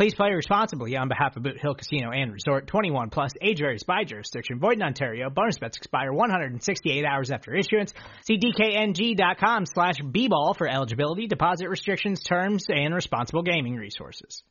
Please play responsibly on behalf of Boot Hill Casino and Resort. 21 plus, age varies by jurisdiction. Void in Ontario. Bonus bets expire 168 hours after issuance. See dkng.com slash bball for eligibility, deposit restrictions, terms, and responsible gaming resources.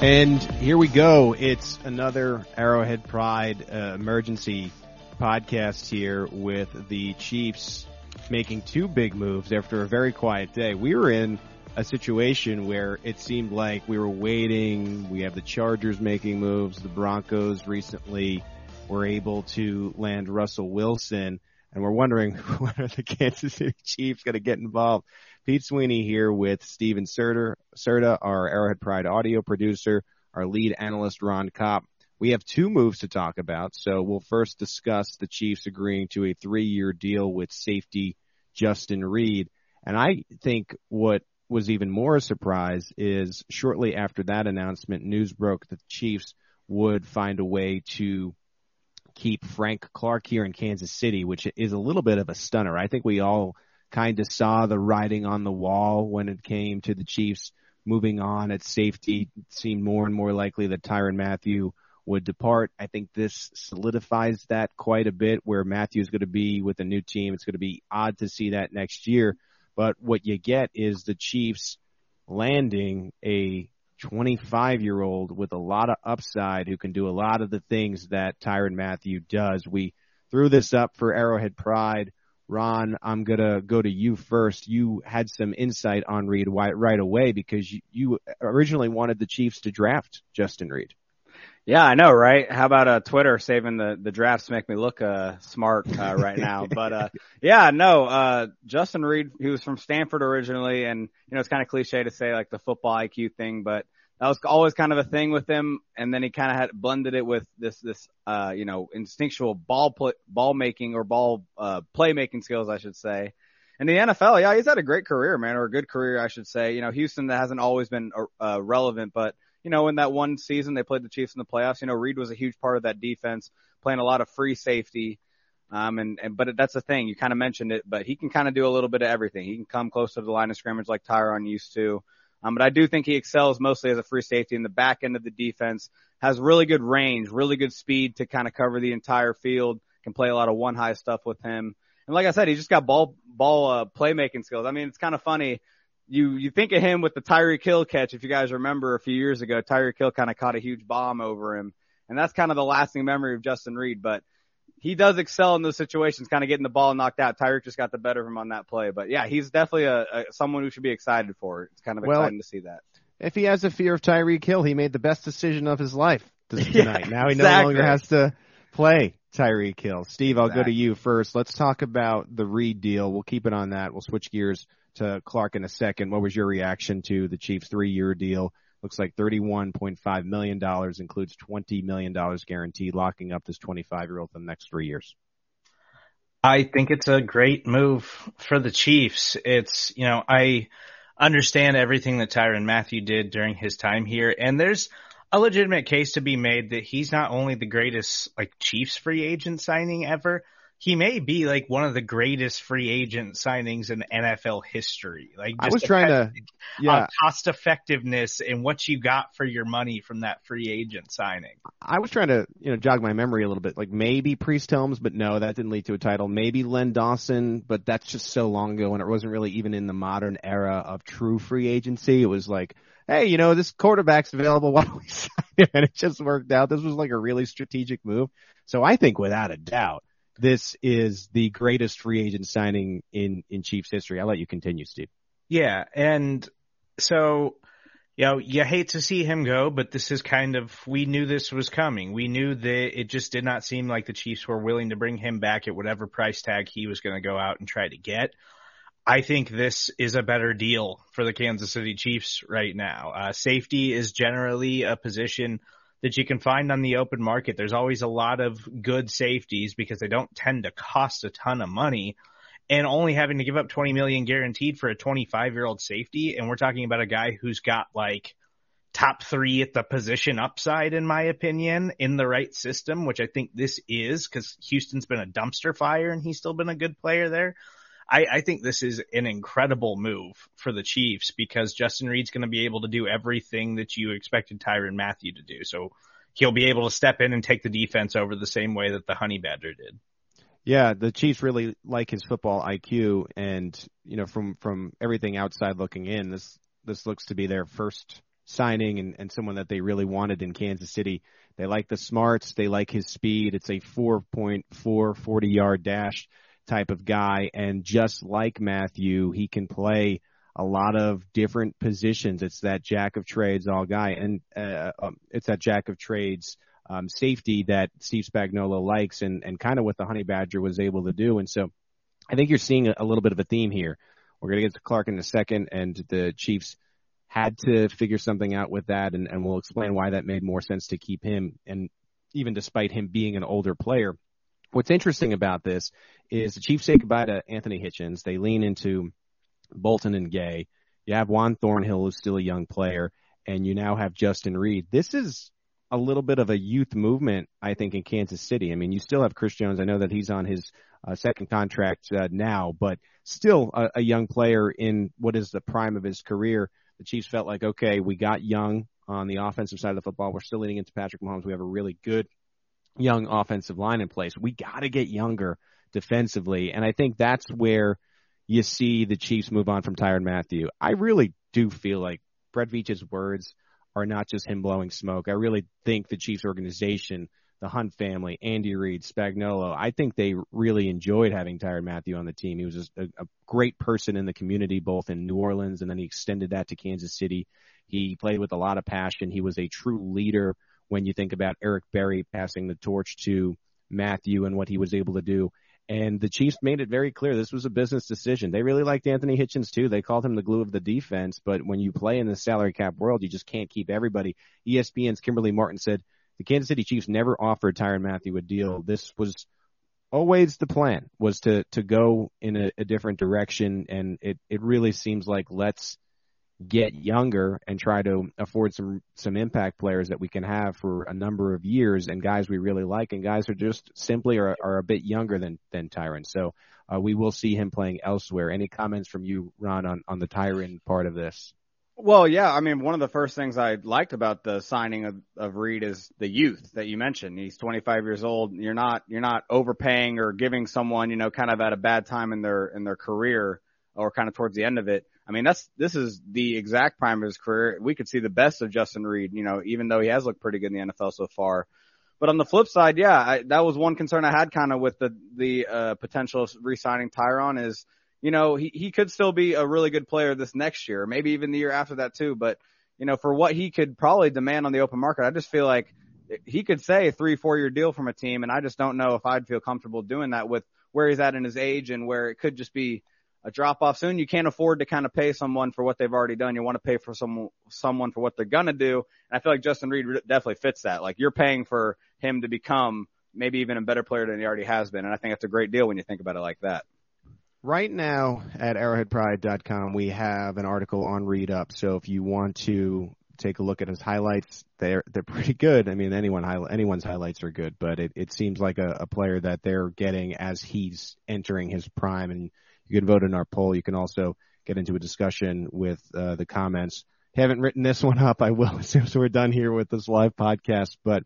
And here we go. It's another Arrowhead Pride uh, emergency podcast here with the Chiefs making two big moves after a very quiet day. We were in a situation where it seemed like we were waiting. We have the Chargers making moves. The Broncos recently were able to land Russell Wilson. And we're wondering when are the Kansas City Chiefs going to get involved? Pete Sweeney here with Stephen Serda, Serda, our Arrowhead Pride audio producer, our lead analyst Ron Kopp. We have two moves to talk about. So we'll first discuss the Chiefs agreeing to a three year deal with safety Justin Reid. And I think what was even more a surprise is shortly after that announcement, news broke that the Chiefs would find a way to keep Frank Clark here in Kansas City, which is a little bit of a stunner. I think we all kind of saw the writing on the wall when it came to the Chiefs moving on at safety. It seemed more and more likely that Tyrann Mathieu would depart. I think this solidifies that quite a bit where Mathieu is going to be with a new team. It's going to be odd to see that next year. But what you get is the Chiefs landing a 25 year old with a lot of upside who can do a lot of the things that Tyrann Mathieu does. We threw this up for Arrowhead Pride. Ron, I'm going to go to you first. You had some insight on Reid right away because you, you originally wanted the Chiefs to draft Justin Reid. Yeah, I know, right? How about uh, Twitter saving the the drafts make me look uh, smart uh, right now? but uh, yeah, no, uh, Justin Reid, he was from Stanford originally, and you know it's kind of cliche to say like the football IQ thing, but that was always kind of a thing with him. And then he kind of had blended it with this this uh, you know instinctual ball play, ball making or ball uh, play making skills, I should say. In the NFL, yeah, he's had a great career, man, or a good career, I should say. You know, Houston that hasn't always been uh, relevant, but you know, in that one season they played the Chiefs in the playoffs, you know, Reid was a huge part of that defense, playing a lot of free safety. Um, and, and, but that's the thing, you kind of mentioned it, but he can kind of do a little bit of everything. He can come close to the line of scrimmage like Tyrann used to. Um, but I do think he excels mostly as a free safety in the back end of the defense, has really good range, really good speed to kind of cover the entire field, can play a lot of one high stuff with him. And like I said, he's just got ball, ball, uh, playmaking skills. I mean, it's kind of funny you you think of him with the Tyreek Hill catch. If you guys remember a few years ago, Tyreek Hill kind of caught a huge bomb over him, and that's kind of the lasting memory of Justin Reid. But he does excel in those situations, kind of getting the ball knocked out. Tyreek just got the better of him on that play. But yeah, he's definitely a, a someone who should be excited for. It's kind of well, exciting to see that. If he has a fear of Tyreek Hill, he made the best decision of his life tonight. Yeah, now he exactly. no longer has to play Tyreek Hill. Steve, I'll exactly. go to you first. Let's talk about the Reid deal. We'll keep it on that. We'll switch gears to Clark in a second. What was your reaction to the Chiefs three year deal? Looks like $31.5 million includes $20 million guaranteed, locking up this 25 year old for the next three years. I think it's a great move for the Chiefs. It's, you know, I understand everything that Tyrann Mathieu did during his time here, and there's a legitimate case to be made that he's not only the greatest like Chiefs free agent signing ever, he may be like one of the greatest free agent signings in NFL history. Like I was trying to, uh, yeah, cost effectiveness and what you got for your money from that free agent signing. I was trying to, you know, jog my memory a little bit. Like maybe Priest Holmes, but no, that didn't lead to a title. Maybe Len Dawson, but that's just so long ago and it wasn't really even in the modern era of true free agency. It was like hey, you know, this quarterback's available. Why don't we sign him? And it just worked out. This was like a really strategic move. So I think without a doubt, this is the greatest free agent signing in, in Chiefs history. I'll let you continue, Steve. Yeah. And so, you know, you hate to see him go, but this is kind of, we knew this was coming. We knew that it just did not seem like the Chiefs were willing to bring him back at whatever price tag he was going to go out and try to get. I think this is a better deal for the Kansas City Chiefs right now. Uh, safety is generally a position that you can find on the open market. There's always a lot of good safeties because they don't tend to cost a ton of money and only having to give up 20 million guaranteed for a 25 year old safety. And we're talking about a guy who's got like top three at the position upside, in my opinion, in the right system, which I think this is because Houston's been a dumpster fire and he's still been a good player there. I, I think this is an incredible move for the Chiefs because Justin Reid's going to be able to do everything that you expected Tyrann Mathieu to do. So he'll be able to step in and take the defense over the same way that the Honey Badger did. Yeah, the Chiefs really like his football IQ, and you know, from from everything outside looking in, this this looks to be their first signing and, and someone that they really wanted in Kansas City. They like the smarts, they like his speed. It's a 4.4 40 yard dash type of guy. And just like Mathieu, he can play a lot of different positions. It's that jack of trades all guy. And, uh, um, it's that jack of trades, um, safety that Steve Spagnuolo likes and, and kind of what the Honey Badger was able to do. And so I think you're seeing a, a little bit of a theme here. We're going to get to Clark in a second and the Chiefs had to figure something out with that. And, and we'll explain why that made more sense to keep him. And even despite him being an older player, What's interesting about this is the Chiefs say goodbye to Anthony Hitchens. They lean into Bolton and Gay. You have Juan Thornhill, who's still a young player, and you now have Justin Reid. This is a little bit of a youth movement, I think, in Kansas City. I mean, you still have Chris Jones. I know that he's on his uh, second contract uh, now, but still a, a young player in what is the prime of his career. The Chiefs felt like, okay, we got young on the offensive side of the football. We're still leaning into Patrick Mahomes. We have a really good young offensive line in place. We got to get younger defensively. And I think that's where you see the Chiefs move on from Tyrann Mathieu. I really do feel like Brett Veach's words are not just him blowing smoke. I really think the Chiefs organization, the Hunt family, Andy Reid, Spagnuolo, I think they really enjoyed having Tyrann Mathieu on the team. He was a, a great person in the community, both in New Orleans and then he extended that to Kansas City. He played with a lot of passion. He was a true leader when you think about Eric Berry passing the torch to Mathieu and what he was able to do. And the Chiefs made it very clear this was a business decision. They really liked Anthony Hitchens too. They called him the glue of the defense, but when you play in the salary cap world, you just can't keep everybody. ESPN's Kimberly Martin said the Kansas City Chiefs never offered Tyrann Mathieu a deal. This was always the plan was to to go in a, a different direction and it it really seems like let's get younger and try to afford some some impact players that we can have for a number of years and guys we really like and guys are just simply are, are a bit younger than than Tyrann. So uh, we will see him playing elsewhere. Any comments from you, Ron, on on the Tyrann part of this? Well, yeah, I mean, one of the first things I liked about the signing of, of Reid is the youth that you mentioned. He's 25 years old. You're not, you're not overpaying or giving someone, you know, kind of at a bad time in their, in their career or kind of towards the end of it. I mean, that's, this is the exact prime of his career. We could see the best of Justin Reid, you know, even though he has looked pretty good in the NFL so far. But on the flip side, yeah, I, that was one concern I had kind of with the, the, uh, potential re-signing Tyrann is, you know, he, he could still be a really good player this next year, maybe even the year after that too. But, you know, for what he could probably demand on the open market, I just feel like he could say a three, four year deal from a team. And I just don't know if I'd feel comfortable doing that with where he's at in his age and where it could just be, a drop off soon. You can't afford to kind of pay someone for what they've already done. You want to pay for some someone for what they're gonna do. And I feel like Justin Reid definitely fits that. Like you're paying for him to become maybe even a better player than he already has been. And I think that's a great deal when you think about it like that. Right now at arrowheadpride.com, we have an article on Reid up. So if you want to take a look at his highlights, they're they're pretty good. I mean, anyone anyone's highlights are good, but it, it seems like a, a player that they're getting as he's entering his prime and you can vote in our poll. You can also get into a discussion with uh, the comments. Haven't written this one up. I will as soon as we're done here with this live podcast. But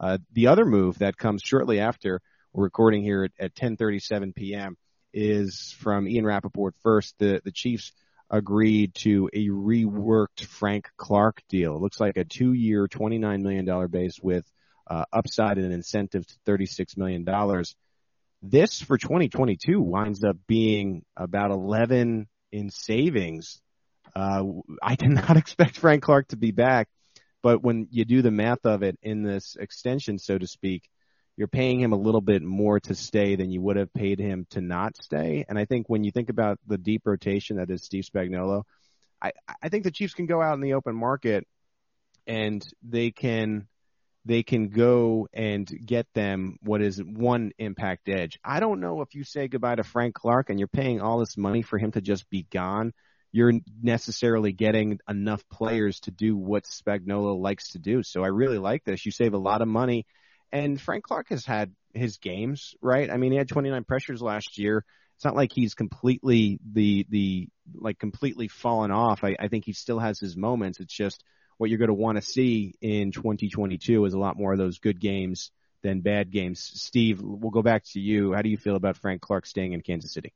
uh, the other move that comes shortly after we're recording here at, at 10:37 p.m. is from Ian Rapoport first. The the Chiefs agreed to a reworked Frank Clark deal. It looks like a two-year, $29 million base with uh, upside and an incentive to $36 million. This for 2022 winds up being about 11 in savings. Uh, I did not expect Frank Clark to be back, but when you do the math of it in this extension, so to speak, you're paying him a little bit more to stay than you would have paid him to not stay. And I think when you think about the deep rotation that is Steve Spagnuolo, I, I think the Chiefs can go out in the open market and they can they can go and get them what is one impact edge. I don't know if you say goodbye to Frank Clark and you're paying all this money for him to just be gone, you're necessarily getting enough players to do what Spagnuolo likes to do. So I really like this. You save a lot of money. And Frank Clark has had his games, right? I mean, he had 29 pressures last year. It's not like he's completely the, the, like completely fallen off. I, I think he still has his moments. It's just, what you're going to want to see in 2022 is a lot more of those good games than bad games. Steve, we'll go back to you. How do you feel about Frank Clark staying in Kansas City?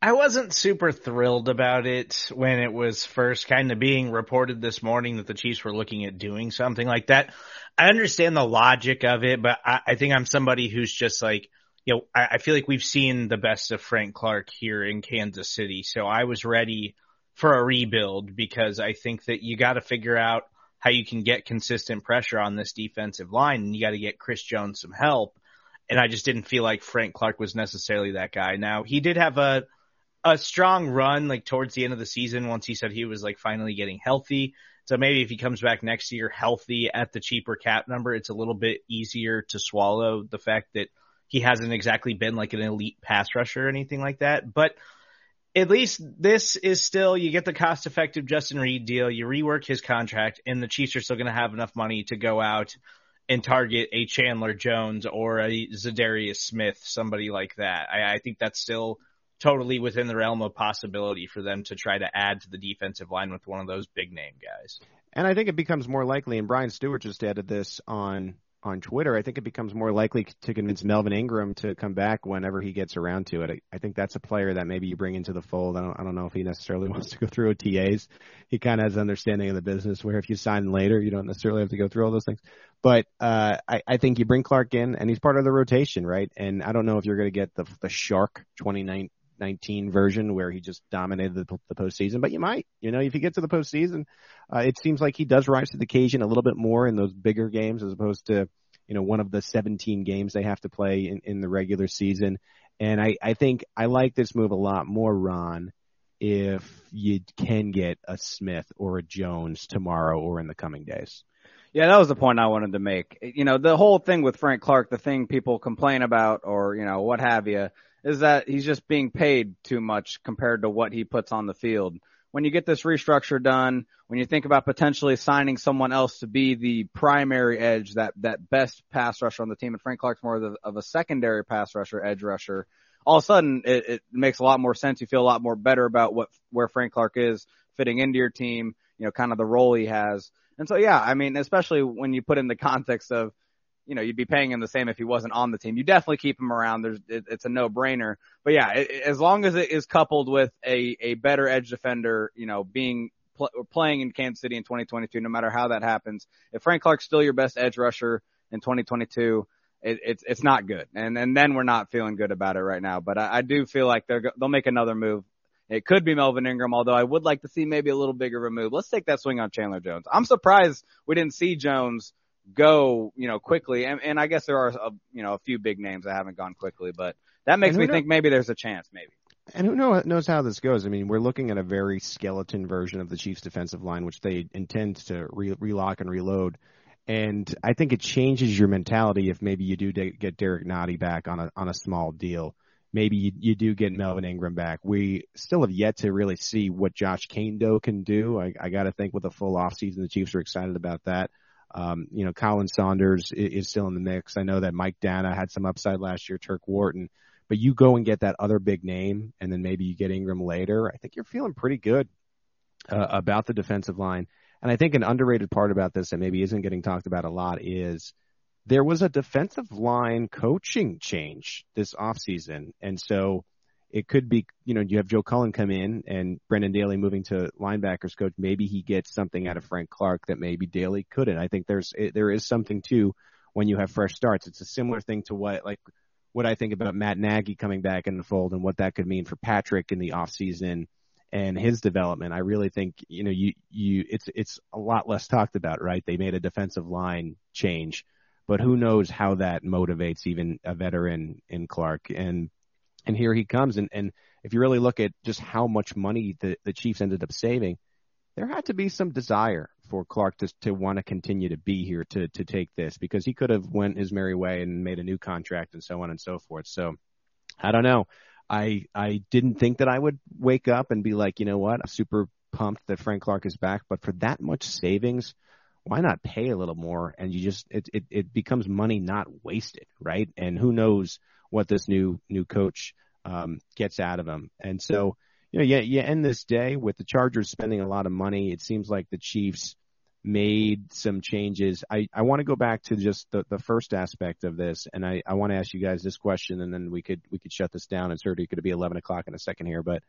I wasn't super thrilled about it when it was first kind of being reported this morning that the Chiefs were looking at doing something like that. I understand the logic of it, but I, I think I'm somebody who's just like, you know, I, I feel like we've seen the best of Frank Clark here in Kansas City. So I was ready for a rebuild because I think that you got to figure out how you can get consistent pressure on this defensive line and you got to get Chris Jones some help. And I just didn't feel like Frank Clark was necessarily that guy. Now he did have a, a strong run like towards the end of the season once he said he was like finally getting healthy. So maybe if he comes back next year healthy at the cheaper cap number, it's a little bit easier to swallow the fact that he hasn't exactly been like an elite pass rusher or anything like that. But at least this is still you get the cost effective Justin Reid deal, you rework his contract, and the Chiefs are still going to have enough money to go out and target a Chandler Jones or a Za'Darius Smith, somebody like that. I, I think that's still totally within the realm of possibility for them to try to add to the defensive line with one of those big name guys. And I think it becomes more likely, and Brian Stewart just added this on on Twitter, I think it becomes more likely to convince Melvin Ingram to come back whenever he gets around to it. I, I think that's a player that maybe you bring into the fold. I don't, I don't know if he necessarily wants to go through OTAs. He kind of has an understanding of the business where if you sign later, you don't necessarily have to go through all those things. But uh, I, I think you bring Clark in, and he's part of the rotation, right? And I don't know if you're going to get the the Shark 29, 19 version where he just dominated the, the postseason, but you might. You know, if you get to the postseason, uh, it seems like he does rise to the occasion a little bit more in those bigger games as opposed to, you know, one of the 17 games they have to play in, in the regular season. And I, I think I like this move a lot more, Ron, if you can get a Smith or a Jones tomorrow or in the coming days. Yeah, that was the point I wanted to make. You know, the whole thing with Frank Clark, the thing people complain about or, you know, what have you, is that he's just being paid too much compared to what he puts on the field. When you get this restructure done, when you think about potentially signing someone else to be the primary edge, that, that best pass rusher on the team, and Frank Clark's more of, the, of a secondary pass rusher, edge rusher, all of a sudden it, it makes a lot more sense. You feel a lot more better about what, where Frank Clark is fitting into your team, you know, kind of the role he has. And so, yeah, I mean, especially when you put in the context of, you know, you'd be paying him the same if he wasn't on the team. You definitely keep him around. There's, it, it's a no-brainer. But yeah, it, as long as it is coupled with a a better edge defender, you know, being pl- playing in Kansas City in 2022, no matter how that happens, if Frank Clark's still your best edge rusher in 2022, it, it's it's not good. And and then we're not feeling good about it right now. But I, I do feel like they're they'll make another move. It could be Melvin Ingram, although I would like to see maybe a little bigger of a move. Let's take that swing on Chandler Jones. I'm surprised we didn't see Jones go, you know, quickly. And, and I guess there are, a, you know, a few big names that haven't gone quickly, but that makes me think maybe there's a chance, maybe. And who know, knows how this goes? I mean, we're looking at a very skeleton version of the Chiefs' defensive line, which they intend to re- relock and reload. And I think it changes your mentality if maybe you do de- get Derek Nnadi back on a on a small deal. Maybe you, you do get Melvin Ingram back. We still have yet to really see what Josh Kaindoh can do. I, I got to think with a full offseason, the Chiefs are excited about that. Um, you know, Khalen Saunders is, is still in the mix. I know that Mike Danna had some upside last year, Turk Wharton, but you go and get that other big name and then maybe you get Ingram later. I think you're feeling pretty good uh, about the defensive line. And I think an underrated part about this that maybe isn't getting talked about a lot is there was a defensive line coaching change this offseason. And so it could be, you know, you have Joe Cullen come in and Brendan Daly moving to linebackers coach. Maybe he gets something out of Frank Clark that maybe Daly couldn't. I think there's, there is something too when you have fresh starts. It's a similar thing to what, like, what I think about Matt Nagy coming back in the fold and what that could mean for Patrick in the off season and his development. I really think, you know, you, you, it's, it's a lot less talked about, right? They made a defensive line change, but who knows how that motivates even a veteran in Clark. And, and here he comes. And, and if you really look at just how much money the, the Chiefs ended up saving, there had to be some desire for Clark to to want to continue to be here to to take this because he could have went his merry way and made a new contract and so on and so forth. So I don't know. I I didn't think that I would wake up and be like, you know what, I'm super pumped that Frank Clark is back, but for that much savings, why not pay a little more and you just it it, it becomes money not wasted, right? And who knows what this new new coach um, gets out of him. And so you know, yeah, you end this day with the Chargers spending a lot of money. It seems like the Chiefs made some changes. I, I want to go back to just the, the first aspect of this, and I, I want to ask you guys this question, and then we could we could shut this down. And certainly to be 11 o'clock in a second here, but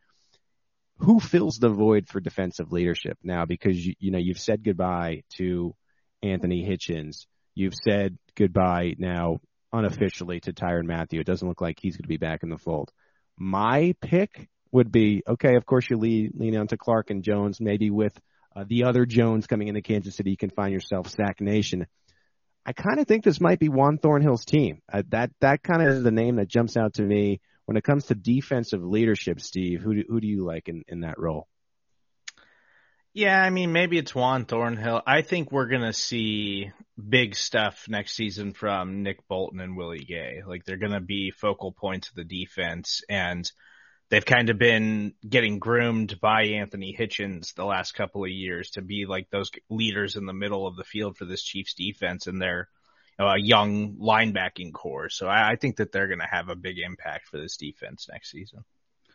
who fills the void for defensive leadership now? Because you, you know you've said goodbye to Anthony Hitchens. You've said goodbye now unofficially to Tyrann Mathieu. It doesn't look like he's going to be back in the fold. My pick would be okay. Of course, you lean lean on to Clark and Jones, maybe with uh, the other Jones coming into Kansas City, you can find yourself Sack Nation. I kind of think this might be Juan Thornhill's team. Uh, that that kind of is the name that jumps out to me when it comes to defensive leadership. Steve, who do, who do you like in, in that role? Yeah, I mean, maybe it's Juan Thornhill. I think we're going to see big stuff next season from Nick Bolton and Willie Gay. Like they're going to be focal points of the defense and they've kind of been getting groomed by Anthony Hitchens the last couple of years to be like those leaders in the middle of the field for this Chiefs defense and their a young linebacking core. So I, I think that they're going to have a big impact for this defense next season.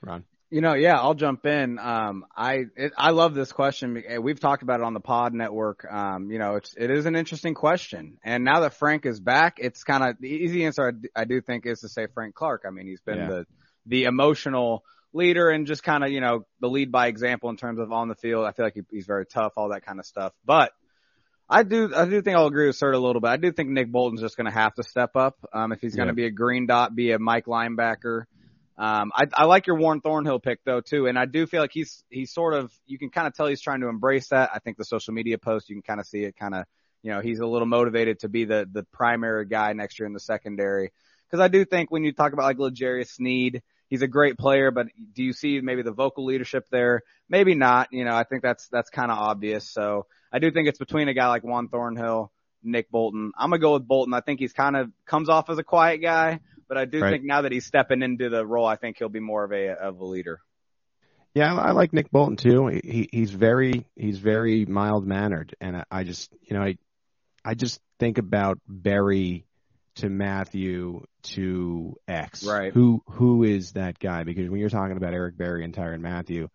Ron. You know, yeah, I'll jump in. Um, I it, I love this question. We've talked about it on the Pod Network. Um, you know, it's it is an interesting question. And now that Frank is back, it's kind of the easy answer. I, I, do think is to say Frank Clark. I mean, he's been yeah. the the emotional leader and just kind of, you know, the lead by example in terms of on the field. I feel like he, he's very tough, all that kind of stuff. But I do, I do think I'll agree with Sir a little bit. I do think Nick Bolton's just going to have to step up. Um, if he's going to yeah. be a green dot, be a Mike linebacker. Um, I, I like your Juan Thornhill pick though too, and I do feel like he's he's sort of you can kind of tell he's trying to embrace that. I think the social media post you can kind of see it kind of you know he's a little motivated to be the the primary guy next year in the secondary because I do think when you talk about like L'Jarius Sneed, he's a great player, but do you see maybe the vocal leadership there? Maybe not. You know, I think that's that's kind of obvious. So I do think it's between a guy like Juan Thornhill, Nick Bolton. I'm gonna go with Bolton. I think he's kind of comes off as a quiet guy, but I do right. think now that he's stepping into the role, I think he'll be more of a of a leader. Yeah, I like Nick Bolton too. He he's very he's very mild mannered, and I, just you know I I just think about Berry to Mathieu to X. Right. Who who is that guy? Because when you're talking about Eric Berry and Tyrann Mathieu,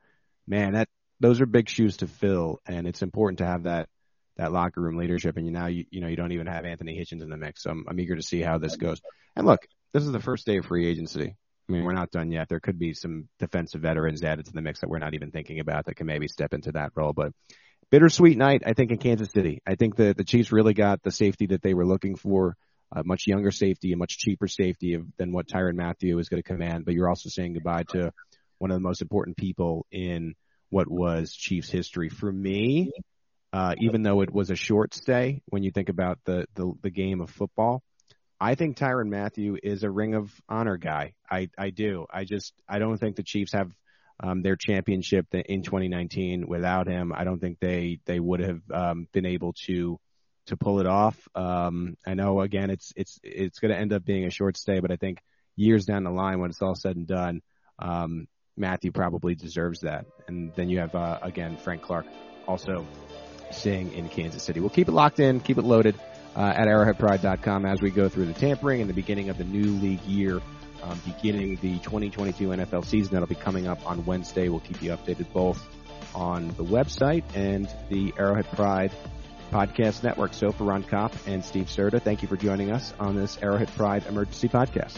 man, that those are big shoes to fill, and it's important to have that that locker room leadership. And you now you you know you don't even have Anthony Hitchens in the mix. So I'm, I'm eager to see how this goes. And look, this is the first day of free agency. I mean, we're not done yet. There could be some defensive veterans added to the mix that we're not even thinking about that can maybe step into that role. But bittersweet night, I think, in Kansas City. I think the the Chiefs really got the safety that they were looking for a much younger safety, a much cheaper safety than what Tyrann Mathieu is going to command. But you're also saying goodbye to one of the most important people in what was Chiefs history. For me, uh, even though it was a short stay, when you think about the, the, the game of football, I think Tyrann Mathieu is a ring of honor guy. I, I do. I just, I don't think the Chiefs have um, their championship in 2019 without him. I don't think they, they would have um, been able to to pull it off. Um, I know again, it's it's it's going to end up being a short stay, but I think years down the line, when it's all said and done, um, Mathieu probably deserves that. And then you have uh, again Frank Clark also staying in Kansas City. We'll keep it locked in, keep it loaded uh, at ArrowheadPride.com as we go through the tampering and the beginning of the new league year. Um, beginning the 2022 NFL season that'll be coming up on Wednesday. We'll keep you updated both on the website and the Arrowhead Pride Podcast Network. So for Ron Kopp and Steve Serda, thank you for joining us on this Arrowhead Pride Emergency Podcast.